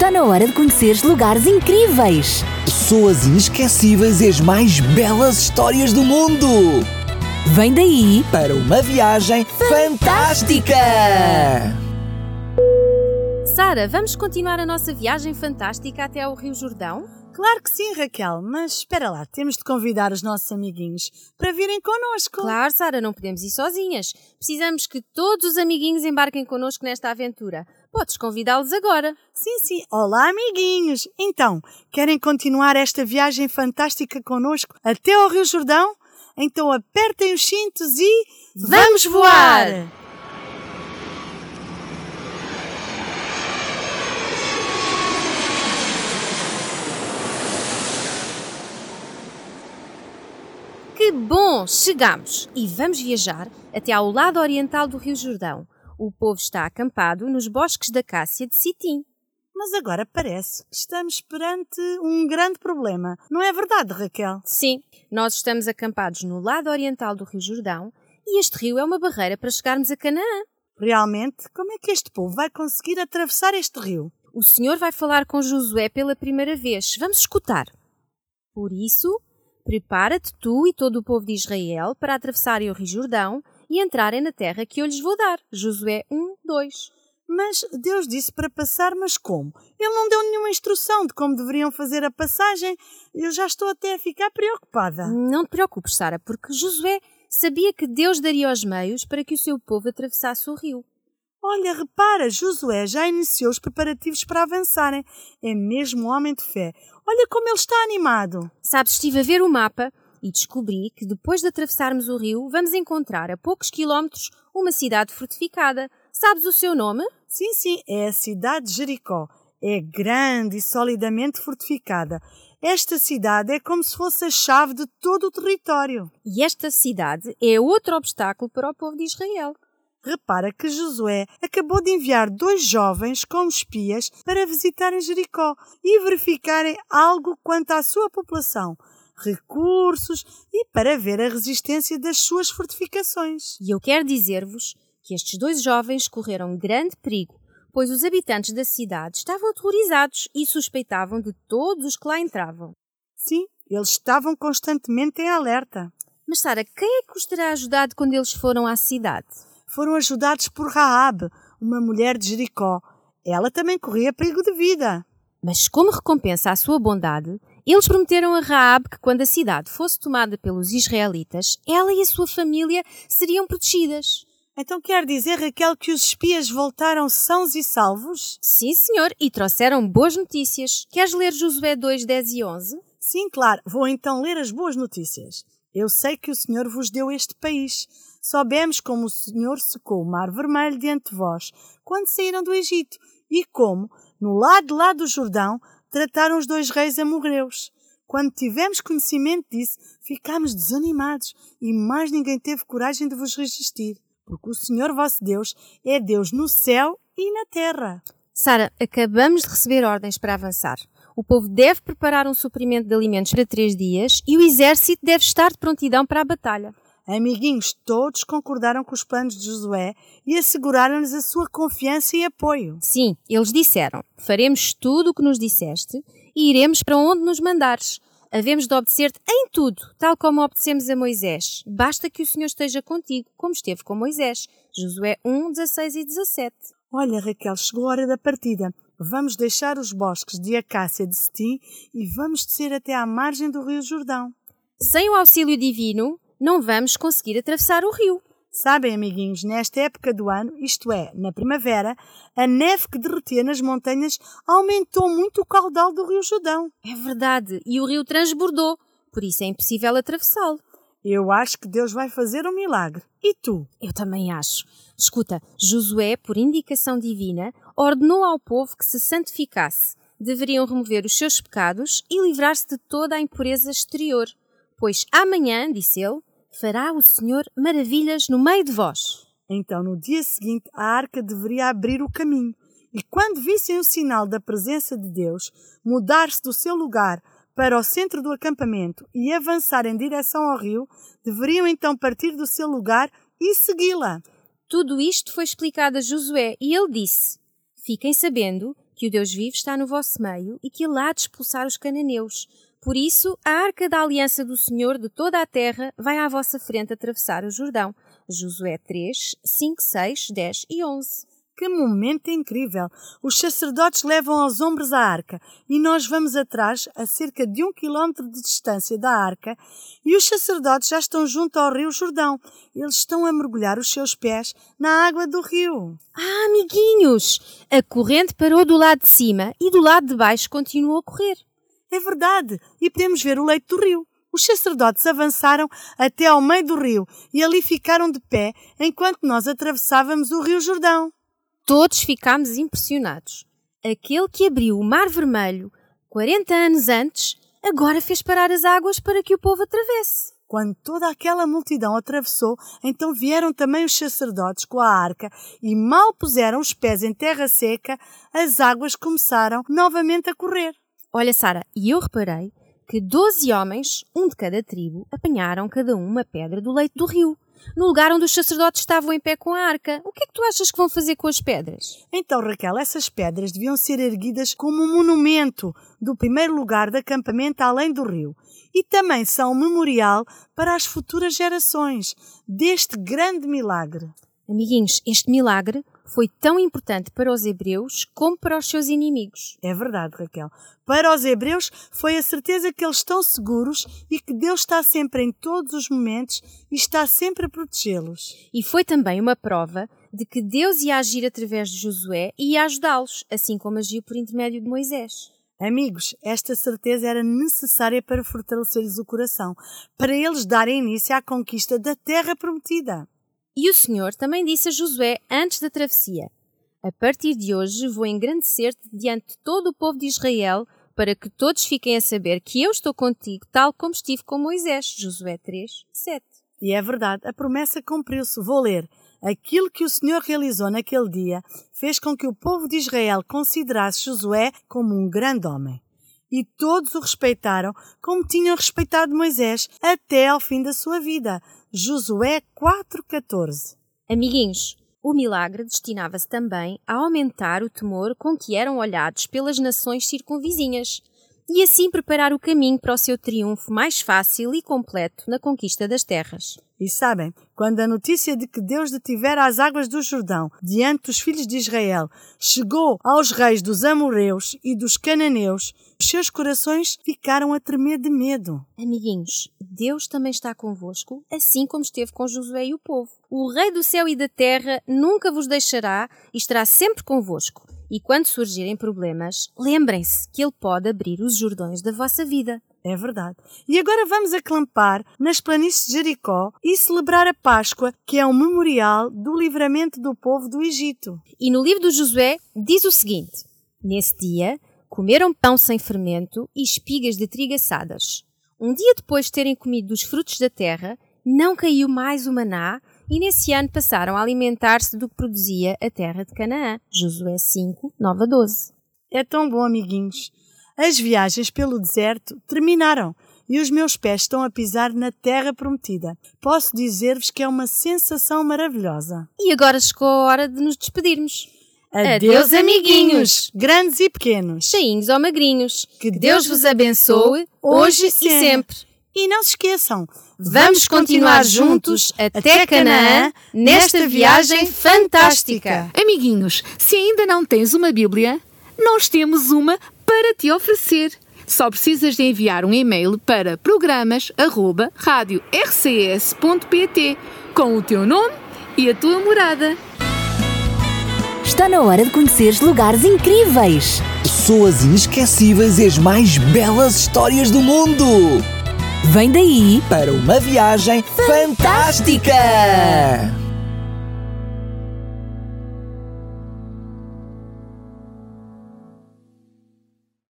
Está na hora de conheceres lugares incríveis. Pessoas inesquecíveis e as mais belas histórias do mundo. Vem daí Para uma viagem fantástica! Sara, vamos continuar a nossa viagem fantástica até ao Rio Jordão? Claro que sim, Raquel, mas espera lá, temos de convidar os nossos amiguinhos para virem connosco. Claro, Sara, não podemos ir sozinhas. Precisamos que todos os amiguinhos embarquem connosco nesta aventura. Podes convidá-los agora. Sim, sim. Olá, amiguinhos. Então, querem continuar esta viagem fantástica connosco até ao Rio Jordão? Então apertem os cintos e. Vamos voar! Que bom! Chegamos e vamos viajar até ao lado oriental do Rio Jordão. O povo está acampado nos bosques da Cássia de Sitim. Mas agora parece que estamos perante um grande problema. Não é verdade, Raquel? Sim, nós estamos acampados no lado oriental do Rio Jordão e este rio é uma barreira para chegarmos a Canaã. Realmente, como é que este povo vai conseguir atravessar este rio? O Senhor vai falar com Josué pela primeira vez. Vamos escutar. Por isso, prepara-te tu e todo o povo de Israel para atravessarem o Rio Jordão e entrarem na terra que eu lhes vou dar. Josué 1, 2. Mas Deus disse para passar, mas como? Ele não deu nenhuma instrução de como deveriam fazer a passagem. Eu já estou até a ficar preocupada. Não te preocupes, Sara, porque Josué sabia que Deus daria os meios para que o seu povo atravessasse o rio. Olha, repara, Josué já iniciou os preparativos para avançarem. É mesmo um homem de fé. Olha como ele está animado. Sabes, estive a ver o mapa e descobri que depois de atravessarmos o rio, vamos encontrar a poucos quilómetros uma cidade fortificada. Sabes o seu nome? Sim, sim, é a cidade de Jericó. É grande e solidamente fortificada. Esta cidade é como se fosse a chave de todo o território. E esta cidade é outro obstáculo para o povo de Israel. Repara que Josué acabou de enviar dois jovens como espias para visitarem Jericó e verificarem algo quanto à sua população, recursos e para ver a resistência das suas fortificações. E eu quero dizer-vos que estes dois jovens correram grande perigo, pois os habitantes da cidade estavam aterrorizados e suspeitavam de todos os que lá entravam. Sim, eles estavam constantemente em alerta. Mas, Sara, quem é que os terá ajudado quando eles foram à cidade? Foram ajudados por Raabe, uma mulher de Jericó. Ela também corria perigo de vida. Mas, como recompensa à sua bondade, eles prometeram a Raabe que quando a cidade fosse tomada pelos israelitas, ela e a sua família seriam protegidas. Então quer dizer, Raquel, que os espias voltaram sãos e salvos? Sim, senhor, e trouxeram boas notícias. Queres ler Josué 2, 10 e 11? Sim, claro. Vou então ler as boas notícias. Eu sei que o Senhor vos deu este país. Soubemos como o Senhor secou o mar vermelho diante de vós, quando saíram do Egito, e como, no lado de lá do Jordão, trataram os dois reis amorreus. Quando tivemos conhecimento disso, ficámos desanimados e mais ninguém teve coragem de vos resistir, porque o Senhor vosso Deus é Deus no céu e na terra. Sara, acabamos de receber ordens para avançar. O povo deve preparar um suprimento de alimentos para três dias e o exército deve estar de prontidão para a batalha. Amiguinhos, todos concordaram com os planos de Josué e asseguraram-lhes a sua confiança e apoio. Sim, eles disseram: faremos tudo o que nos disseste e iremos para onde nos mandares. Havemos de obedecer-te em tudo, tal como obedecemos a Moisés. Basta que o Senhor esteja contigo, como esteve com Moisés. Josué 1, 16 e 17. Olha, Raquel, chegou a hora da partida. Vamos deixar os bosques de Acácia de Setim e vamos descer até à margem do Rio Jordão. Sem o auxílio divino, não vamos conseguir atravessar o rio. Sabem, amiguinhos, nesta época do ano, isto é, na primavera, a neve que derretia nas montanhas aumentou muito o caudal do Rio Jordão. É verdade, e o rio transbordou, por isso é impossível atravessá-lo. Eu acho que Deus vai fazer um milagre. E tu? Eu também acho. Escuta, Josué, por indicação divina, ordenou ao povo que se santificasse. Deveriam remover os seus pecados e livrar-se de toda a impureza exterior. Pois amanhã, disse ele, fará o Senhor maravilhas no meio de vós. Então, no dia seguinte, a arca deveria abrir o caminho. E quando vissem o sinal da presença de Deus, mudar-se do seu lugar para o centro do acampamento e avançar em direção ao rio, deveriam então partir do seu lugar e segui-la. Tudo isto foi explicado a Josué e ele disse: Fiquem sabendo que o Deus vivo está no vosso meio e que ele há de expulsar os cananeus. Por isso, a arca da aliança do Senhor de toda a terra vai à vossa frente atravessar o Jordão. Josué 3, 5, 6, 10 e 11. Que momento incrível! Os sacerdotes levam aos ombros a arca e nós vamos atrás, a cerca de um quilómetro de distância da arca, e os sacerdotes já estão junto ao rio Jordão. Eles estão a mergulhar os seus pés na água do rio. Ah, amiguinhos! A corrente parou do lado de cima e do lado de baixo continuou a correr. É verdade, e podemos ver o leito do rio. Os sacerdotes avançaram até ao meio do rio e ali ficaram de pé enquanto nós atravessávamos o rio Jordão. Todos ficámos impressionados. Aquele que abriu o Mar Vermelho 40 anos antes, agora fez parar as águas para que o povo atravesse. Quando toda aquela multidão atravessou, então vieram também os sacerdotes com a arca e mal puseram os pés em terra seca, as águas começaram novamente a correr. Olha, Sara, e eu reparei que doze homens, um de cada tribo, apanharam cada um uma pedra do leito do rio no lugar onde os sacerdotes estavam em pé com a arca. O que é que tu achas que vão fazer com as pedras? Então, Raquel, essas pedras deviam ser erguidas como um monumento do primeiro lugar de acampamento além do rio. E também são um memorial para as futuras gerações deste grande milagre. Amiguinhos, este milagre foi tão importante para os hebreus como para os seus inimigos. É verdade, Raquel. Para os hebreus foi a certeza que eles estão seguros e que Deus está sempre em todos os momentos e está sempre a protegê-los. E foi também uma prova de que Deus ia agir através de Josué e ia ajudá-los, assim como agiu por intermédio de Moisés. Amigos, esta certeza era necessária para fortalecer-lhes o coração, para eles darem início à conquista da terra prometida. E o Senhor também disse a Josué antes da travessia: A partir de hoje vou engrandecer-te diante de todo o povo de Israel, para que todos fiquem a saber que eu estou contigo, tal como estive com Moisés. Josué 3, 7. E é verdade, a promessa cumpriu-se. Vou ler. Aquilo que o Senhor realizou naquele dia fez com que o povo de Israel considerasse Josué como um grande homem. E todos o respeitaram como tinham respeitado Moisés até ao fim da sua vida. Josué 4,14 Amiguinhos, o milagre destinava-se também a aumentar o temor com que eram olhados pelas nações circunvizinhas e assim preparar o caminho para o seu triunfo mais fácil e completo na conquista das terras. E sabem, quando a notícia de que Deus detivera as águas do Jordão diante dos filhos de Israel chegou aos reis dos amorreus e dos cananeus, os seus corações ficaram a tremer de medo. Amiguinhos, Deus também está convosco, assim como esteve com Josué e o povo. O Rei do céu e da terra nunca vos deixará e estará sempre convosco. E quando surgirem problemas, lembrem-se que Ele pode abrir os Jordões da vossa vida. É verdade. E agora vamos acampar nas planícies de Jericó e celebrar a Páscoa, que é um memorial do livramento do povo do Egito. E no livro do Josué diz o seguinte: Nesse dia comeram pão sem fermento e espigas de trigo assadas. Um dia depois de terem comido dos frutos da terra, não caiu mais o maná e nesse ano passaram a alimentar-se do que produzia a terra de Canaã. Josué 5, 9 a 12. É tão bom, amiguinhos. As viagens pelo deserto terminaram e os meus pés estão a pisar na terra prometida. Posso dizer-vos que é uma sensação maravilhosa. E agora chegou a hora de nos despedirmos. Adeus, amiguinhos, grandes e pequenos. Cheinhos ou magrinhos. Que Deus vos abençoe hoje e sempre. E não se esqueçam, vamos continuar juntos até Canaã nesta viagem fantástica. Amiguinhos, se ainda não tens uma Bíblia, nós temos uma para te oferecer. Só precisas de enviar um e-mail para programas@radiorcs.pt com o teu nome e a tua morada. Está na hora de conheceres lugares incríveis, pessoas inesquecíveis e as mais belas histórias do mundo. Vem daí para uma viagem fantástica.